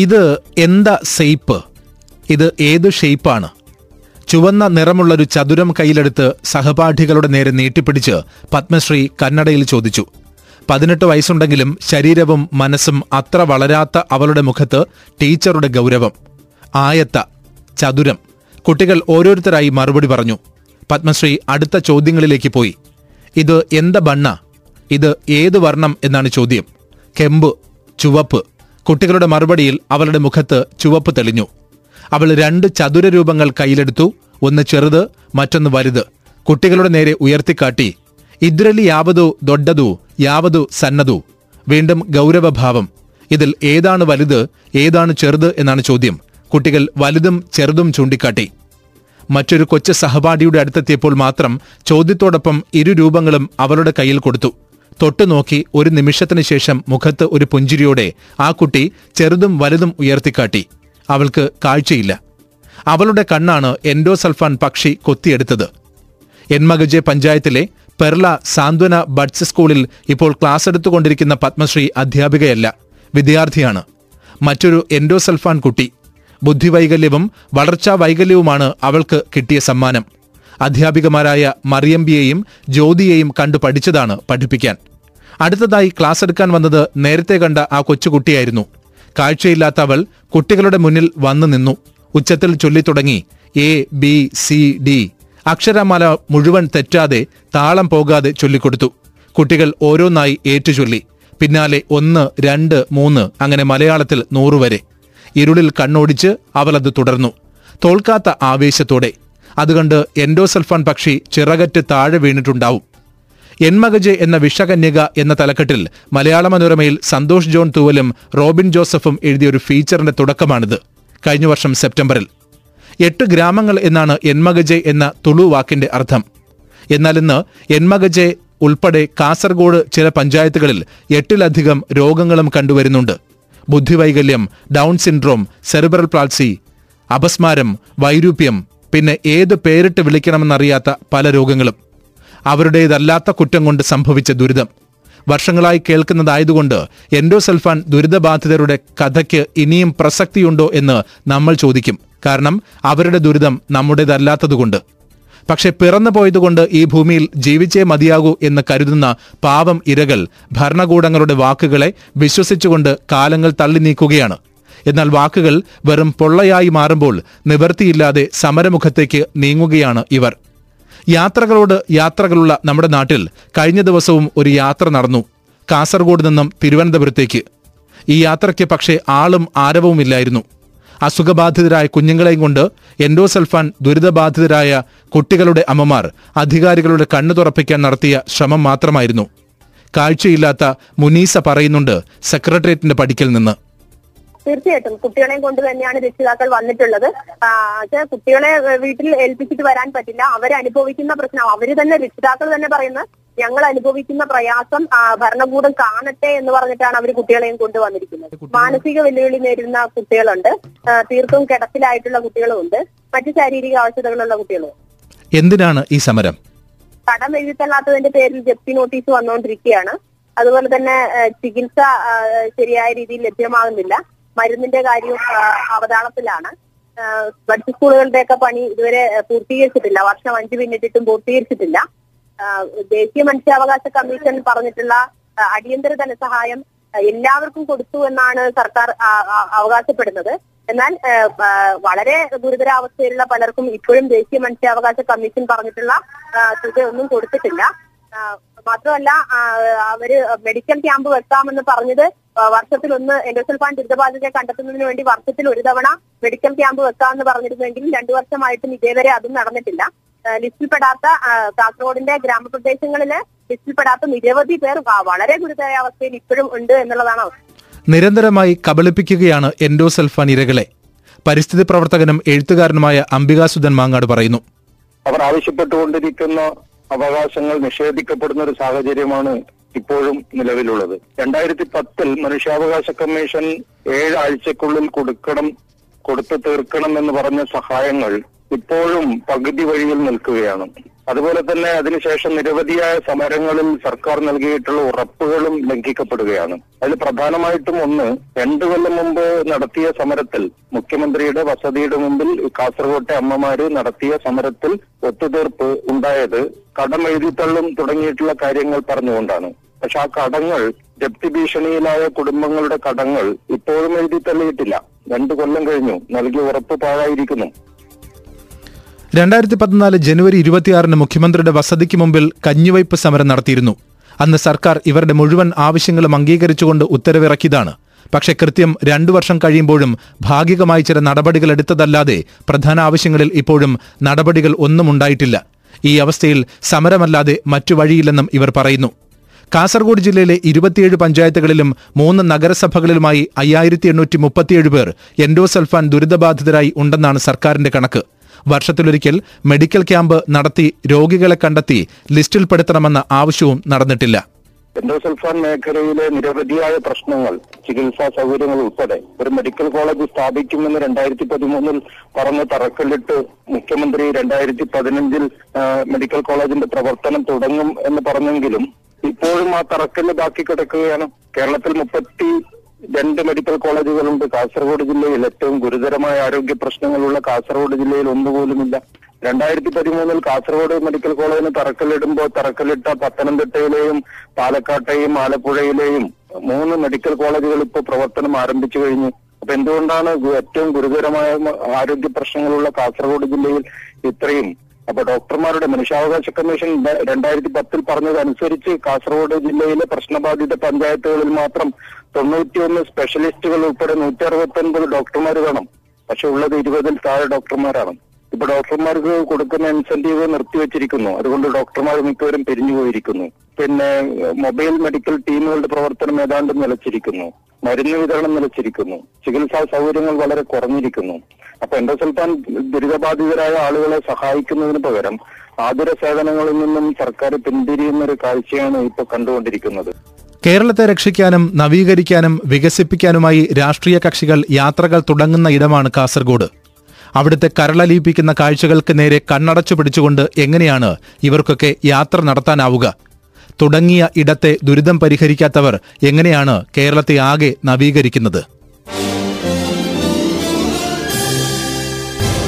ഇത് എന്താ സെയ്പ്പ് ഇത് ഏത് ഷെയ്പ്പാണ് ചുവന്ന നിറമുള്ളൊരു ചതുരം കയ്യിലെടുത്ത് സഹപാഠികളുടെ നേരെ നീട്ടിപ്പിടിച്ച് പത്മശ്രീ കന്നഡയിൽ ചോദിച്ചു. പതിനെട്ട് വയസ്സുണ്ടെങ്കിലും ശരീരവും മനസ്സും അത്ര വളരാത്ത അവളുടെ മുഖത്ത് ടീച്ചറുടെ ഗൗരവം. ആയത്ത ചതുരം. കുട്ടികൾ ഓരോരുത്തരായി മറുപടി പറഞ്ഞു. പത്മശ്രീ അടുത്ത ചോദ്യങ്ങളിലേക്ക് പോയി. ഇത് എന്ത ബണ്ണ? ഇത് ഏത് വർണം എന്നാണ് ചോദ്യം. കെമ്പ് ചുവപ്പ്. കുട്ടികളുടെ മറുപടിയിൽ അവളുടെ മുഖത്ത് ചുവപ്പ് തെളിഞ്ഞു. അവൾ രണ്ട് ചതുര രൂപങ്ങൾ കയ്യിലെടുത്തു. ഒന്ന് ചെറുത് മറ്റൊന്ന് വലുത്. കുട്ടികളുടെ നേരെ ഉയർത്തിക്കാട്ടി. ഇദ്രലി യാവതു ദൊഡ്ഡതു യാവതു സന്നതു വീണ്ടും ഗൗരവഭാവം. ഇതിൽ ഏതാണ് വലുത് ഏതാണ് ചെറുത് എന്നാണ് ചോദ്യം. കുട്ടികൾ വലുതും ചെറുതും ചൂണ്ടിക്കാട്ടി. മറ്റൊരു കൊച്ചു സഹപാഠിയുടെ അടുത്തെത്തിയപ്പോൾ മാത്രം ചോദ്യത്തോടൊപ്പം ഇരു രൂപങ്ങളും അവളുടെ കയ്യിൽ കൊടുത്തു. തൊട്ടുനോക്കി ഒരു നിമിഷത്തിന് ശേഷം മുഖത്ത് ഒരു പുഞ്ചിരിയോടെ ആ കുട്ടി ചെറുതും വലുതും ഉയർത്തിക്കാട്ടി. അവൾക്ക് കാഴ്ചയില്ല. അവളുടെ കണ്ണാണ് എൻഡോസൾഫാൻ പക്ഷി കൊത്തിയെടുത്തത്. എൻമഗജെ പഞ്ചായത്തിലെ പെർള സാന്ത്വന ബഡ്സ് സ്കൂളിൽ ഇപ്പോൾ ക്ലാസ് എടുത്തുകൊണ്ടിരിക്കുന്ന പത്മശ്രീ അധ്യാപികയല്ല വിദ്യാർത്ഥിയാണ്. മറ്റൊരു എൻഡോസൾഫാൻ കുട്ടി. ബുദ്ധിവൈകല്യവും വളർച്ചാ വൈകല്യവുമാണ് അവൾക്ക് കിട്ടിയ സമ്മാനം. അധ്യാപികമാരായ മറിയമ്പിയെയും ജ്യോതിയെയും കണ്ടു പഠിച്ചതാണ് പഠിപ്പിക്കാൻ. അടുത്തതായി ക്ലാസ് എടുക്കാൻ വന്നത് നേരത്തെ കണ്ട ആ കൊച്ചുകുട്ടിയായിരുന്നു. കാഴ്ചയില്ലാത്ത അവൾ കുട്ടികളുടെ മുന്നിൽ വന്നു നിന്നു. ഉച്ചത്തിൽ ചൊല്ലിത്തുടങ്ങി എ ബി സി ഡി അക്ഷരമാല മുഴുവൻ തെറ്റാതെ താളം പോകാതെ ചൊല്ലിക്കൊടുത്തു. കുട്ടികൾ ഓരോന്നായി ഏറ്റുചൊല്ലി. പിന്നാലെ ഒന്ന് രണ്ട് മൂന്ന് അങ്ങനെ മലയാളത്തിൽ നൂറുവരെ ഇരുളിൽ കണ്ണോടിച്ച് അവൾ അത് തുടർന്നു. തോൽക്കാത്ത ആവേശത്തോടെ. അതുകണ്ട് എൻഡോസൽഫാൻ പക്ഷി ചിറകറ്റ് താഴെ വീണിട്ടുണ്ടാവും. എൻമകജെ എന്ന വിഷകന്യക എന്ന തലക്കെട്ടിൽ മലയാള മനോരമയിൽ സന്തോഷ് ജോൺ തൂവലും റോബിൻ ജോസഫും എഴുതിയ ഒരു ഫീച്ചറിന്റെ തുടക്കമാണിത്. കഴിഞ്ഞ വർഷം സെപ്റ്റംബറിൽ. എട്ട് ഗ്രാമങ്ങൾ എന്നാണ് എൻമകജെ എന്ന തുളു വാക്കിന്റെ അർത്ഥം. എന്നാൽ ഇന്ന് എൻമകജെ ഉൾപ്പെടെ കാസർഗോഡ് ചില പഞ്ചായത്തുകളിൽ എട്ടിലധികം രോഗങ്ങളും കണ്ടുവരുന്നുണ്ട്. ബുദ്ധിവൈകല്യം ഡൗൺ സിൻഡ്രോം സെറിബ്രൽ പ്ലാൾസി അപസ്മാരം വൈരൂപ്യം പിന്നെ ഏത് പേരിട്ട് വിളിക്കണമെന്നറിയാത്ത പല രോഗങ്ങളും. അവരുടേതല്ലാത്ത കുറ്റം കൊണ്ട് സംഭവിച്ച ദുരിതം. വർഷങ്ങളായി കേൾക്കുന്നതായതുകൊണ്ട് എൻഡോസൽഫാൻ ദുരിതബാധിതരുടെ കഥയ്ക്ക് ഇനിയും പ്രസക്തിയുണ്ടോ എന്ന് നമ്മൾ ചോദിക്കും. കാരണം അവരുടെ ദുരിതം നമ്മുടേതല്ലാത്തതുകൊണ്ട്. പക്ഷെ പിറന്നു പോയതുകൊണ്ട് ഈ ഭൂമിയിൽ ജീവിച്ചേ മതിയാകൂ എന്ന് കരുതുന്ന പാവം ഇരകൾ ഭരണകൂടങ്ങളുടെ വാക്കുകളെ വിശ്വസിച്ചുകൊണ്ട് കാലങ്ങൾ തള്ളി നീക്കുകയാണ്. എന്നാൽ വാക്കുകൾ വെറും പൊള്ളയായി മാറുമ്പോൾ നിവർത്തിയില്ലാതെ സമരമുഖത്തേക്ക് നീങ്ങുകയാണ് ഇവർ. യാത്രകളോട് യാത്രകളുള്ള നമ്മുടെ നാട്ടിൽ കഴിഞ്ഞ ദിവസവും ഒരു യാത്ര നടന്നു. കാസർഗോഡ് നിന്നും തിരുവനന്തപുരത്തേക്ക്. ഈ യാത്രയ്ക്ക് പക്ഷേ ആളും ആരവവുമില്ലായിരുന്നു അസുഖബാധിതരായ കുഞ്ഞുങ്ങളെയും കൊണ്ട് എൻഡോസൽഫാൻ ദുരിതബാധിതരായ കുട്ടികളുടെ അമ്മമാർ അധികാരികളുടെ കണ്ണു തുറപ്പിക്കാൻ നടത്തിയ ശ്രമം മാത്രമായിരുന്നു. കാഴ്ചയില്ലാത്ത മുനീസ പറയുന്നുണ്ട് സെക്രട്ടേറിയറ്റിന്റെ പടിക്കൽ നിന്ന്. തീർച്ചയായിട്ടും. കുട്ടികളെയും കൊണ്ട് തന്നെയാണ് രക്ഷിതാക്കൾ വന്നിട്ടുള്ളത്. കുട്ടികളെ വീട്ടിൽ ഏൽപ്പിച്ചിട്ട് വരാൻ പറ്റില്ല. അവർ അനുഭവിക്കുന്ന പ്രശ്നം. അവർ തന്നെ രക്ഷിതാക്കൾ തന്നെ പറയുന്നത് ഞങ്ങൾ അനുഭവിക്കുന്ന പ്രയാസം ഭരണകൂടം കാണട്ടെ എന്ന് പറഞ്ഞിട്ടാണ് അവർ കുട്ടികളെയും കൊണ്ടുവന്നിരിക്കുന്നത് മാനസിക വെല്ലുവിളി നേരിടുന്ന കുട്ടികളുണ്ട്. തീർത്തും കിടപ്പിലായിട്ടുള്ള കുട്ടികളുമുണ്ട്. മറ്റു ശാരീരിക ആവശ്യതകളുള്ള കുട്ടികളും എന്തിനാണ് ഈ സമരം? കടം എഴുതിത്തള്ളാത്തതിന്റെ പേരിൽ ജപ്തി നോട്ടീസ് വന്നുകൊണ്ടിരിക്കുകയാണ്. അതുപോലെ തന്നെ ചികിത്സ ശരിയായ രീതിയിൽ ലഭ്യമാകുന്നില്ല. മരുന്നിന്റെ കാര്യവും അവതാളത്തിലാണ്. ബഡ്ജറ്റ് സ്കൂളുകളുടെയൊക്കെ പണി ഇതുവരെ പൂർത്തീകരിച്ചിട്ടില്ല. വർഷം അഞ്ചു പിന്നിട്ടിട്ടും പൂർത്തീകരിച്ചിട്ടില്ല. ദേശീയ മനുഷ്യാവകാശ കമ്മീഷൻ പറഞ്ഞിട്ടുള്ള അടിയന്തര ധനസഹായം എല്ലാവർക്കും കൊടുത്തു എന്നാണ് സർക്കാർ അവകാശപ്പെടുന്നത്. എന്നാൽ വളരെ ഗുരുതരാവസ്ഥയിലുള്ള പലർക്കും ഇപ്പോഴും ദേശീയ മനുഷ്യാവകാശ കമ്മീഷൻ പറഞ്ഞിട്ടുള്ള തുക ഒന്നും കൊടുത്തിട്ടില്ല. മാത്രമല്ല അവർ മെഡിക്കൽ ക്യാമ്പ് വെക്കാമെന്ന് പറഞ്ഞത് വർഷത്തിൽ ഒന്ന് എൻഡോസൽഫാൻ ദുരിതബാധിതരെ കണ്ടെത്തുന്നതിന് വേണ്ടി വർഷത്തിൽ ഒരു തവണ മെഡിക്കൽ ക്യാമ്പ് വെക്കാമെന്ന് പറഞ്ഞിരുന്നെങ്കിലും രണ്ടു വർഷമായിട്ടും ഇതേവരെ അതും നടന്നിട്ടില്ല. ലിസ്റ്റിൽപ്പെടാത്ത കാസർഗോഡിന്റെ ഗ്രാമപ്രദേശങ്ങളിൽ ലിസ്റ്റിൽപ്പെടാത്ത നിരവധി പേർ വളരെ ഗുരുതര അവസ്ഥയിൽ ഇപ്പോഴും ഉണ്ട് എന്നുള്ളതാണ് അവസ്ഥ. നിരന്തരമായി കബളിപ്പിക്കുകയാണ് എൻഡോസൽഫാൻ ഇരകളെ. പരിസ്ഥിതി പ്രവർത്തകനും എഴുത്തുകാരനുമായ അംബികാസുധൻ മാങ്ങാട് പറയുന്നു. അവർ ആവശ്യപ്പെട്ടുകൊണ്ടിരിക്കുന്ന അവകാശങ്ങൾ നിഷേധിക്കപ്പെടുന്ന ഒരു സാഹചര്യമാണ് ഇപ്പോഴും നിലവിലുള്ളത്. രണ്ടായിരത്തി പത്തിൽ മനുഷ്യാവകാശ കമ്മീഷൻ ഏഴ് ആഴ്ചക്കുള്ളിൽ കൊടുക്കണം കൊടുത്തു തീർക്കണം എന്ന് പറഞ്ഞ സഹായങ്ങൾ ഇപ്പോഴും പകുതി വഴിയിൽ നിൽക്കുകയാണ്. അതുപോലെ തന്നെ അതിനുശേഷം നിരവധിയായ സമരങ്ങളിൽ സർക്കാർ നൽകിയിട്ടുള്ള ഉറപ്പുകളും ലംഘിക്കപ്പെടുകയാണ്. അതിൽ പ്രധാനമായിട്ടും ഒന്ന് രണ്ടു കൊല്ലം മുമ്പ് നടത്തിയ സമരത്തിൽ മുഖ്യമന്ത്രിയുടെ വസതിയുടെ മുമ്പിൽ കാസർകോട്ടെ അമ്മമാര് നടത്തിയ സമരത്തിൽ ഒത്തുതീർപ്പ് ഉണ്ടായത് കടം എഴുതിത്തള്ളും തുടങ്ങിയിട്ടുള്ള കാര്യങ്ങൾ പറഞ്ഞുകൊണ്ടാണ്. പക്ഷെ ആ കടങ്ങൾ ജപ്തി ഭീഷണിയിലായ കുടുംബങ്ങളുടെ കടങ്ങൾ ഇപ്പോഴും എഴുതി തള്ളിയിട്ടില്ല രണ്ടു കൊല്ലം കഴിഞ്ഞു നൽകിയ ഉറപ്പ് പാഴായിരിക്കുന്നു. രണ്ടായിരത്തി പതിനാല് ജനുവരി ഇരുപത്തിയാറിന് മുഖ്യമന്ത്രിയുടെ വസതിക്ക് മുമ്പിൽ കഞ്ഞിവയ്പ് സമരം നടത്തിയിരുന്നു. അന്ന് സർക്കാർ ഇവരുടെ മുഴുവൻ ആവശ്യങ്ങളും അംഗീകരിച്ചുകൊണ്ട് ഉത്തരവിറക്കിയതാണ്. പക്ഷേ കൃത്യം രണ്ടു വർഷം കഴിയുമ്പോഴും ഭാഗികമായി ചില നടപടികൾ എടുത്തതല്ലാതെ പ്രധാന ആവശ്യങ്ങളിൽ ഇപ്പോഴും നടപടികൾ ഒന്നും ഉണ്ടായിട്ടില്ല. ഈ അവസ്ഥയിൽ സമരമല്ലാതെ മറ്റു വഴിയില്ലെന്നും ഇവർ പറയുന്നു. കാസർഗോഡ് ജില്ലയിലെ ഇരുപത്തിയേഴ് പഞ്ചായത്തുകളിലും മൂന്ന് നഗരസഭകളിലുമായി അയ്യായിരത്തി എണ്ണൂറ്റി മുപ്പത്തിയേഴ് പേർ എൻഡോസൾഫാൻ ദുരിതബാധിതരായി ഉണ്ടെന്നാണ് സർക്കാരിന്റെ കണക്ക്. വർഷത്തിലൊരിക്കൽ മെഡിക്കൽ ക്യാമ്പ് നടത്തി രോഗികളെ കണ്ടെത്തി ലിസ്റ്റിൽപ്പെടുത്തണമെന്ന ആവശ്യവും നടന്നിട്ടില്ല. എൻഡോസൾഫാൻ മേഖലയിലെ നിരവധിയായ പ്രശ്നങ്ങൾ ചികിത്സാ സൗകര്യങ്ങൾ ഉൾപ്പെടെ ഒരു മെഡിക്കൽ കോളേജ് സ്ഥാപിക്കുമെന്ന് രണ്ടായിരത്തി പതിമൂന്നിൽ പറഞ്ഞ് തറക്കല്ലിട്ട് മുഖ്യമന്ത്രി രണ്ടായിരത്തി പതിനഞ്ചിൽ മെഡിക്കൽ കോളേജിന്റെ പ്രവർത്തനം തുടങ്ങും എന്ന് പറഞ്ഞെങ്കിലും ഇപ്പോഴും ആ തറക്കല്ല് ബാക്കി കിടക്കുകയാണ് കേരളത്തിൽ മുപ്പത്തി രണ്ട് മെഡിക്കൽ കോളേജുകളുണ്ട്. കാസർഗോഡ് ജില്ലയിൽ ഏറ്റവും ഗുരുതരമായ ആരോഗ്യ പ്രശ്നങ്ങളുള്ള കാസർഗോഡ് ജില്ലയിൽ ഒന്നുപോലുമില്ല. രണ്ടായിരത്തി പതിമൂന്നിൽ കാസർഗോഡ് മെഡിക്കൽ കോളേജിന് തറക്കല്ലിടുമ്പോൾ തറക്കല്ലിട്ട പത്തനംതിട്ടയിലെയും പാലക്കാട്ടെയും ആലപ്പുഴയിലെയും മൂന്ന് മെഡിക്കൽ കോളേജുകൾ ഇപ്പോൾ പ്രവർത്തനം ആരംഭിച്ചു കഴിഞ്ഞു. അപ്പൊ എന്തുകൊണ്ടാണ് ഏറ്റവും ഗുരുതരമായ ആരോഗ്യ പ്രശ്നങ്ങളുള്ള കാസർഗോഡ് ജില്ലയിൽ ഇത്രയും അപ്പൊ ഡോക്ടർമാരുടെ മനുഷ്യാവകാശ കമ്മീഷൻ രണ്ടായിരത്തി പത്തിൽ പറഞ്ഞതനുസരിച്ച് കാസർഗോഡ് ജില്ലയിലെ പ്രശ്നബാധിത പഞ്ചായത്തുകളിൽ മാത്രം തൊണ്ണൂറ്റിയൊന്ന് സ്പെഷ്യലിസ്റ്റുകൾ ഉൾപ്പെടെ നൂറ്റി അറുപത്തി ഒൻപത് ഡോക്ടർമാർ വേണം. പക്ഷെ ഉള്ളത് ഇരുപതിൽ താഴെ ഡോക്ടർമാരാണ്. ഇപ്പൊ ഡോക്ടർമാർക്ക് കൊടുക്കുന്ന ഇൻസെന്റീവ് നിർത്തിവെച്ചിരിക്കുന്നു അതുകൊണ്ട് ഡോക്ടർമാർ മിക്കവരും പിരിഞ്ഞു പോയിരിക്കുന്നു. പിന്നെ മൊബൈൽ മെഡിക്കൽ ടീമുകളുടെ പ്രവർത്തനം ഏതാണ്ട് നിലച്ചിരിക്കുന്നു. മരുന്ന് വിതരണം നിലച്ചിരിക്കുന്നു. ചികിത്സാ സൗകര്യങ്ങൾ വളരെ കുറഞ്ഞിരിക്കുന്നു. അപ്പൊ എൻഡോസൾഫാൻ ദുരിതബാധിതരായ ആളുകളെ സഹായിക്കുന്നതിന് പകരം ആതുര സേവനങ്ങളിൽ നിന്നും സർക്കാർ പിന്തിരിയുന്ന ഒരു കാഴ്ചയാണ് ഇപ്പോൾ കണ്ടുകൊണ്ടിരിക്കുന്നത്. കേരളത്തെ രക്ഷിക്കാനും നവീകരിക്കാനും വികസിപ്പിക്കാനുമായി രാഷ്ട്രീയ കക്ഷികൾ യാത്രകൾ തുടങ്ങുന്ന ഇടമാണ് കാസർഗോഡ്. അവിടുത്തെ കരളലിയിപ്പിക്കുന്ന കാഴ്ചകൾക്ക് നേരെ കണ്ണടച്ചു പിടിച്ചുകൊണ്ട് എങ്ങനെയാണ് ഇവർക്കൊക്കെ യാത്ര നടത്താനാവുക? തുടങ്ങിയ ഇടത്തെ ദുരിതം പരിഹരിക്കാത്തവർ എങ്ങനെയാണ് കേരളത്തെ ആകെ നവീകരിക്കുന്നത്?